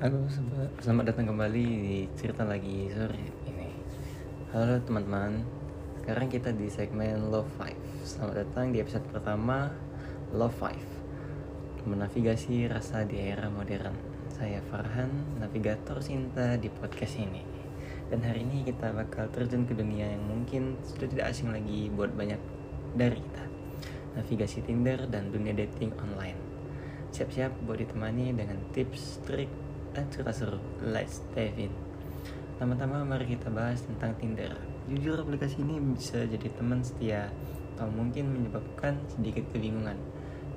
Halo, selamat datang kembali di cerita lagi sore ini. Halo teman-teman, sekarang kita di segmen Love 5 Selamat datang di episode pertama Love 5 Menavigasi rasa di era modern. Saya Farhan, navigator cinta di podcast ini. Dan hari ini kita bakal terjun ke dunia yang mungkin sudah tidak asing lagi buat banyak dari kita. Navigasi Tinder dan dunia dating online. Siap-siap buat ditemani dengan tips, trik, dan cerita seru. Let's dive in. Pertama-tama mari kita bahas tentang Tinder. Jujur aplikasi ini bisa jadi teman setia atau mungkin menyebabkan sedikit kebingungan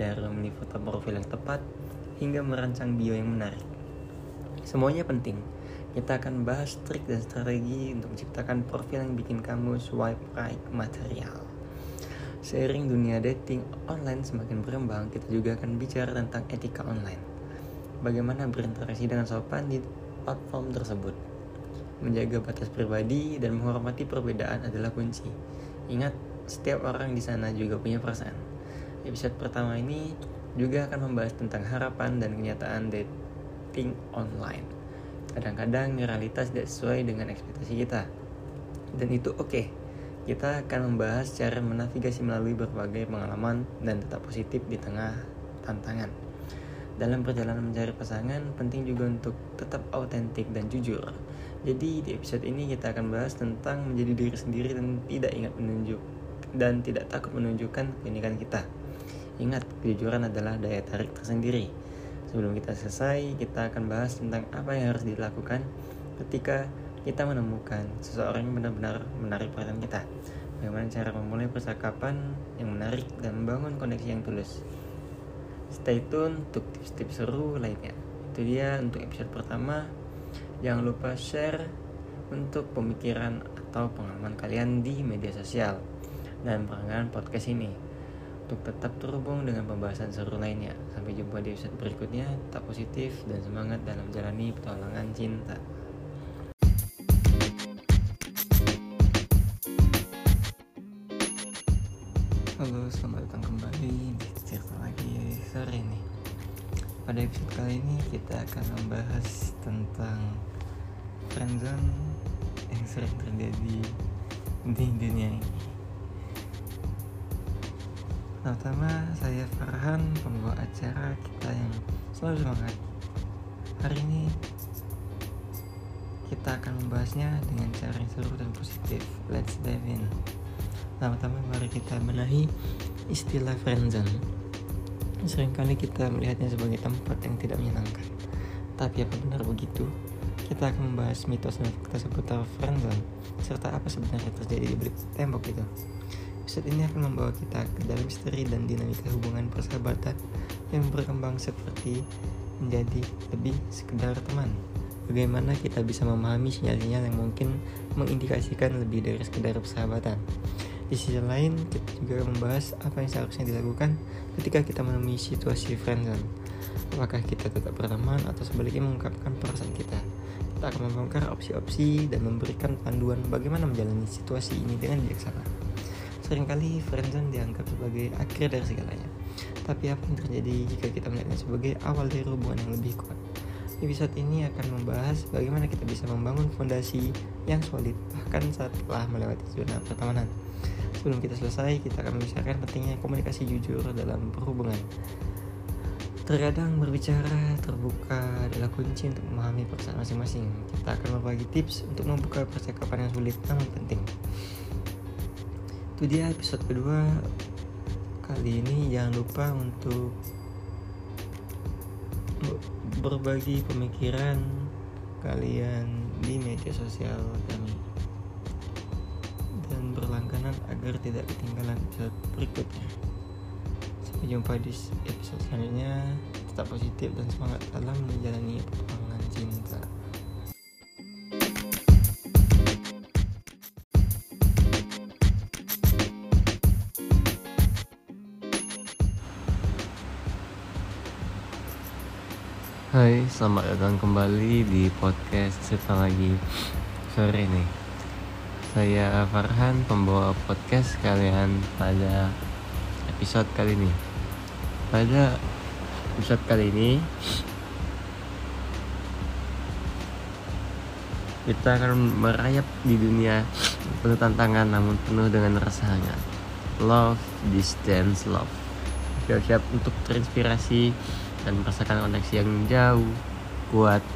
dari memilih foto profil yang tepat hingga merancang bio yang menarik. Semuanya penting. Kita akan bahas trik dan strategi untuk menciptakan profil yang bikin kamu swipe right material. Seiring dunia dating online semakin berkembang, kita juga akan bicara tentang etika online bagaimana berinteraksi dengan sopan di platform tersebut. Menjaga batas pribadi dan menghormati perbedaan adalah kunci. Ingat, setiap orang di sana juga punya perasaan. Episode pertama ini juga akan membahas tentang harapan dan kenyataan dating online. Kadang-kadang realitas tidak sesuai dengan ekspektasi kita. Dan itu oke. Okay. Kita akan membahas cara menavigasi melalui berbagai pengalaman dan tetap positif di tengah tantangan. Dalam perjalanan mencari pasangan, penting juga untuk tetap autentik dan jujur. Jadi di episode ini kita akan bahas tentang menjadi diri sendiri dan tidak ingat menunjuk dan tidak takut menunjukkan keunikan kita. Ingat, kejujuran adalah daya tarik tersendiri. Sebelum kita selesai, kita akan bahas tentang apa yang harus dilakukan ketika kita menemukan seseorang yang benar-benar menarik perhatian kita. Bagaimana cara memulai percakapan yang menarik dan membangun koneksi yang tulus. Stay tune untuk tips-tips seru lainnya. Itu dia untuk episode pertama. Jangan lupa share untuk pemikiran atau pengalaman kalian di media sosial dan peranggan podcast ini untuk tetap terhubung dengan pembahasan seru lainnya. Sampai jumpa di episode berikutnya. Tetap positif dan semangat dalam menjalani petualangan cinta. Halo, selamat datang kembali di cerita lagi sore ini. Pada episode kali ini kita akan membahas tentang friendzone yang sering terjadi di dunia ini. Pertama, saya Farhan, pembawa acara kita yang selalu semangat. Hari ini kita akan membahasnya dengan cara yang seru dan positif. Let's dive in. Pertama-tama mari kita benahi istilah friendzone. Seringkali kita melihatnya sebagai tempat yang tidak menyenangkan. Tapi apa benar begitu? Kita akan membahas mitos dan fakta seputar friendzone serta apa sebenarnya terjadi di balik tembok itu. Episode ini akan membawa kita ke dalam misteri dan dinamika hubungan persahabatan yang berkembang seperti menjadi lebih sekedar teman. Bagaimana kita bisa memahami sinyal-sinyal yang mungkin mengindikasikan lebih dari sekedar persahabatan. Di sisi lain, kita juga membahas apa yang seharusnya dilakukan ketika kita menemui situasi friendzone. Apakah kita tetap berteman atau sebaliknya mengungkapkan perasaan kita? Kita akan membongkar opsi-opsi dan memberikan panduan bagaimana menjalani situasi ini dengan bijaksana. Seringkali friendzone dianggap sebagai akhir dari segalanya. Tapi apa yang terjadi jika kita melihatnya sebagai awal dari hubungan yang lebih kuat? Episode ini akan membahas bagaimana kita bisa membangun fondasi yang solid bahkan setelah melewati zona pertemanan. Sebelum kita selesai, kita akan membicarakan pentingnya komunikasi jujur dalam perhubungan. Terkadang berbicara terbuka adalah kunci untuk memahami perasaan masing-masing. Kita akan berbagi tips untuk membuka percakapan yang sulit namun penting. Itu dia episode kedua. Kali ini jangan lupa untuk berbagi pemikiran kalian di media sosial kami berlangganan agar tidak ketinggalan episode berikutnya. Sampai jumpa di episode selanjutnya. Tetap positif dan semangat dalam menjalani petualangan cinta. Hai, selamat datang kembali di podcast cerita lagi sore ini. Saya Farhan, pembawa podcast kalian pada episode kali ini. Pada episode kali ini, kita akan merayap di dunia penuh tantangan namun penuh dengan rasa hangat. Love, distance, love. Siap-siap untuk terinspirasi dan merasakan koneksi yang jauh, kuat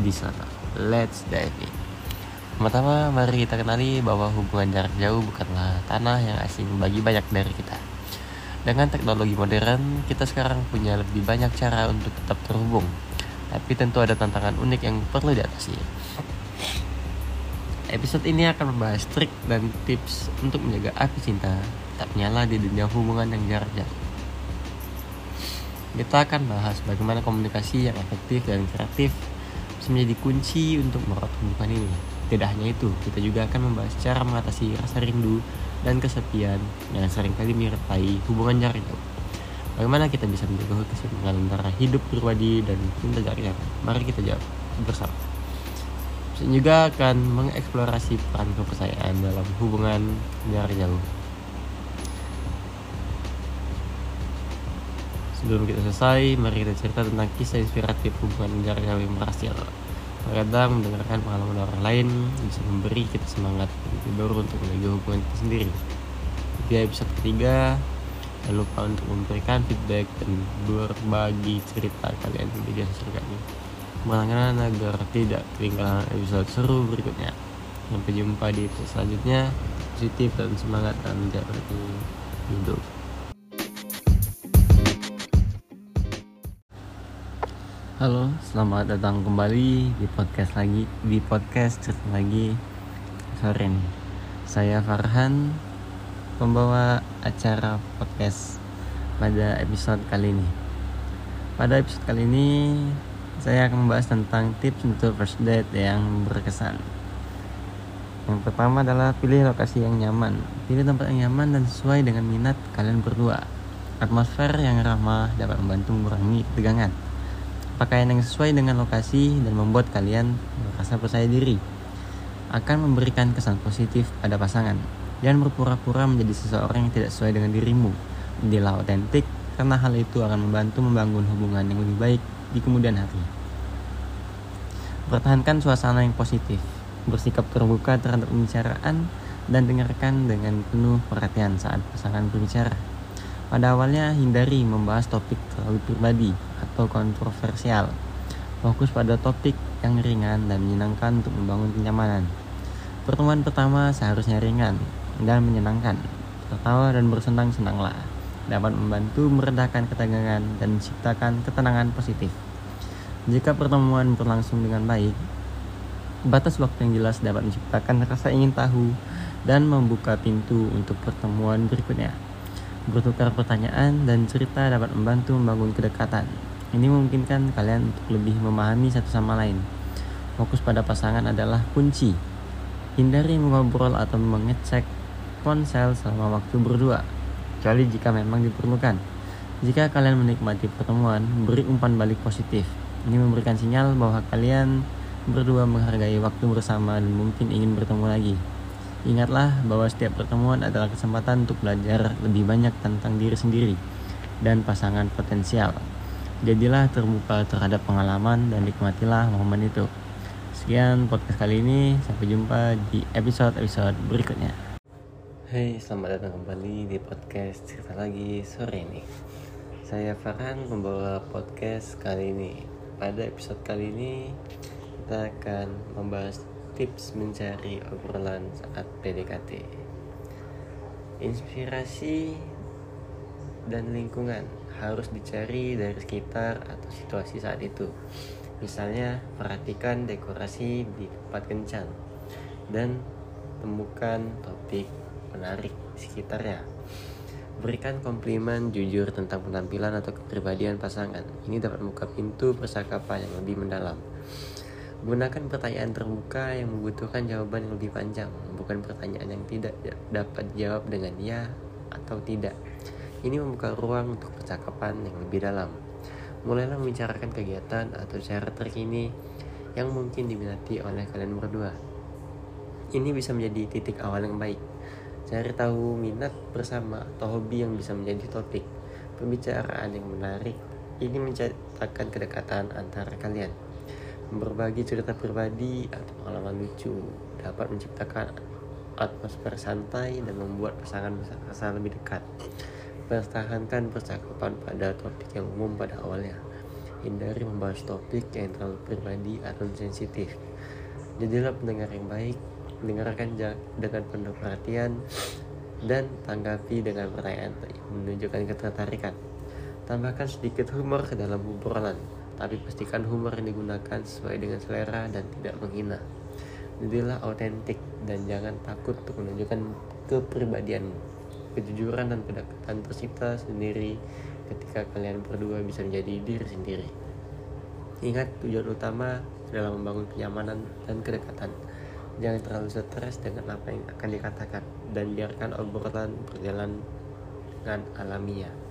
di sana. Let's dive in. Pertama, mari kita kenali bahwa hubungan jarak jauh bukanlah tanah yang asing bagi banyak dari kita. Dengan teknologi modern, kita sekarang punya lebih banyak cara untuk tetap terhubung. Tapi tentu ada tantangan unik yang perlu diatasi. Episode ini akan membahas trik dan tips untuk menjaga api cinta tak menyala di dunia hubungan yang jarak jauh. Kita akan bahas bagaimana komunikasi yang efektif dan kreatif bisa menjadi kunci untuk merawat hubungan ini. Tidak hanya itu, kita juga akan membahas cara mengatasi rasa rindu dan kesepian yang sering kali menyertai hubungan jarak jauh. Bagaimana kita bisa menjaga keseimbangan antara hidup pribadi dan cinta jarak jauh? Mari kita jawab bersama. Dan juga akan mengeksplorasi peran kepercayaan dalam hubungan jarak jauh. Sebelum kita selesai, mari kita cerita tentang kisah inspiratif hubungan jarak jauh yang berhasil. Terkadang mendengarkan pengalaman orang lain bisa memberi kita semangat tidur untuk menjaga hubungan kita sendiri. Di episode ketiga, jangan lupa untuk memberikan feedback dan berbagi cerita kalian di media sosial kami. Agar tidak ketinggalan episode seru berikutnya. Sampai jumpa di episode selanjutnya. Positif dan semangat dan menjalani hidup. Halo, selamat datang kembali di podcast lagi di podcast cerita lagi sore ini. Saya Farhan, pembawa acara podcast pada episode kali ini. Pada episode kali ini, saya akan membahas tentang tips untuk first date yang berkesan. Yang pertama adalah pilih lokasi yang nyaman. Pilih tempat yang nyaman dan sesuai dengan minat kalian berdua. Atmosfer yang ramah dapat membantu mengurangi ketegangan pakaian yang sesuai dengan lokasi dan membuat kalian merasa percaya diri akan memberikan kesan positif pada pasangan. Jangan berpura-pura menjadi seseorang yang tidak sesuai dengan dirimu. Jadilah otentik karena hal itu akan membantu membangun hubungan yang lebih baik di kemudian hari. Pertahankan suasana yang positif, bersikap terbuka terhadap pembicaraan dan dengarkan dengan penuh perhatian saat pasangan berbicara. Pada awalnya hindari membahas topik terlalu pribadi atau kontroversial. Fokus pada topik yang ringan dan menyenangkan untuk membangun kenyamanan. Pertemuan pertama seharusnya ringan dan menyenangkan. Tertawa dan bersenang-senanglah dapat membantu meredakan ketegangan dan menciptakan ketenangan positif. Jika pertemuan berlangsung dengan baik, batas waktu yang jelas dapat menciptakan rasa ingin tahu dan membuka pintu untuk pertemuan berikutnya. Bertukar pertanyaan dan cerita dapat membantu membangun kedekatan. Ini memungkinkan kalian untuk lebih memahami satu sama lain. Fokus pada pasangan adalah kunci. Hindari mengobrol atau mengecek ponsel selama waktu berdua, kecuali jika memang diperlukan. Jika kalian menikmati pertemuan, beri umpan balik positif. Ini memberikan sinyal bahwa kalian berdua menghargai waktu bersama dan mungkin ingin bertemu lagi. Ingatlah bahwa setiap pertemuan adalah kesempatan untuk belajar lebih banyak tentang diri sendiri dan pasangan potensial. Jadilah terbuka terhadap pengalaman dan nikmatilah momen itu. Sekian podcast kali ini, sampai jumpa di episode-episode berikutnya. Hai, selamat datang kembali di podcast cerita lagi sore ini. Saya Farhan membawa podcast kali ini. Pada episode kali ini kita akan membahas tips mencari obrolan saat PDKT. Inspirasi dan lingkungan harus dicari dari sekitar atau situasi saat itu. Misalnya, perhatikan dekorasi di tempat kencan dan temukan topik menarik di sekitarnya. Berikan komplimen jujur tentang penampilan atau kepribadian pasangan. Ini dapat membuka pintu percakapan yang lebih mendalam. Gunakan pertanyaan terbuka yang membutuhkan jawaban yang lebih panjang, bukan pertanyaan yang tidak dapat dijawab dengan ya atau tidak. Ini membuka ruang untuk percakapan yang lebih dalam. Mulailah membicarakan kegiatan atau cara terkini yang mungkin diminati oleh kalian berdua. Ini bisa menjadi titik awal yang baik. Cari tahu minat bersama atau hobi yang bisa menjadi topik pembicaraan yang menarik. Ini menciptakan kedekatan antara kalian. Berbagi cerita pribadi atau pengalaman lucu dapat menciptakan atmosfer santai dan membuat pasangan merasa lebih dekat. Pertahankan percakapan pada topik yang umum pada awalnya. Hindari membahas topik yang terlalu pribadi atau sensitif. Jadilah pendengar yang baik, dengarkan dengan penuh perhatian, dan tanggapi dengan pertanyaan menunjukkan ketertarikan. Tambahkan sedikit humor ke dalam obrolan, tapi pastikan humor yang digunakan sesuai dengan selera dan tidak menghina. Jadilah autentik dan jangan takut untuk menunjukkan kepribadianmu. Kejujuran dan kedekatan tercipta sendiri ketika kalian berdua bisa menjadi diri sendiri. Ingat tujuan utama adalah membangun kenyamanan dan kedekatan. Jangan terlalu stres dengan apa yang akan dikatakan dan biarkan obrolan berjalan dengan alamiah.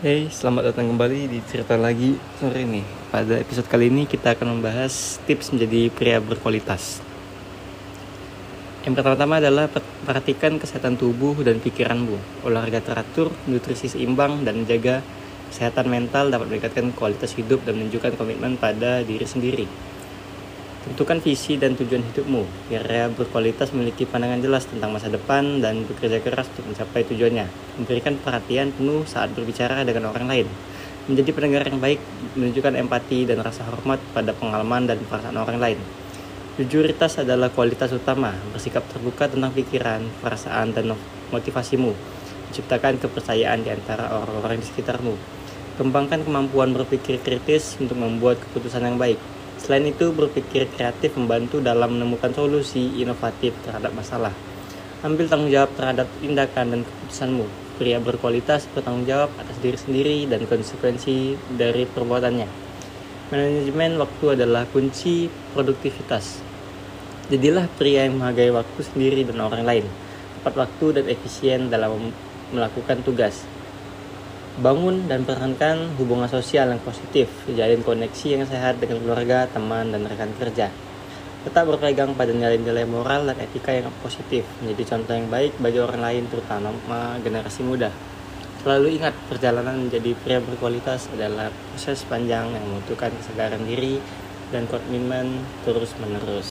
Hey, selamat datang kembali di cerita lagi sore ini. Pada episode kali ini kita akan membahas tips menjadi pria berkualitas. Yang pertama-tama adalah perhatikan kesehatan tubuh dan pikiranmu. Olahraga teratur, nutrisi seimbang, dan menjaga kesehatan mental dapat meningkatkan kualitas hidup dan menunjukkan komitmen pada diri sendiri. Tentukan visi dan tujuan hidupmu, biar berkualitas memiliki pandangan jelas tentang masa depan dan bekerja keras untuk mencapai tujuannya. Memberikan perhatian penuh saat berbicara dengan orang lain. Menjadi pendengar yang baik, menunjukkan empati dan rasa hormat pada pengalaman dan perasaan orang lain. Jujuritas adalah kualitas utama, bersikap terbuka tentang pikiran, perasaan, dan motivasimu. Menciptakan kepercayaan di antara orang-orang di sekitarmu. Kembangkan kemampuan berpikir kritis untuk membuat keputusan yang baik Selain itu, berpikir kreatif membantu dalam menemukan solusi inovatif terhadap masalah. Ambil tanggung jawab terhadap tindakan dan keputusanmu. Pria berkualitas bertanggung jawab atas diri sendiri dan konsekuensi dari perbuatannya. Manajemen waktu adalah kunci produktivitas. Jadilah pria yang menghargai waktu sendiri dan orang lain. Tepat waktu dan efisien dalam melakukan tugas bangun dan pertahankan hubungan sosial yang positif, jalin koneksi yang sehat dengan keluarga, teman, dan rekan kerja. Tetap berpegang pada nilai-nilai moral dan etika yang positif, menjadi contoh yang baik bagi orang lain, terutama generasi muda. Selalu ingat, perjalanan menjadi pria berkualitas adalah proses panjang yang membutuhkan kesadaran diri dan komitmen terus-menerus.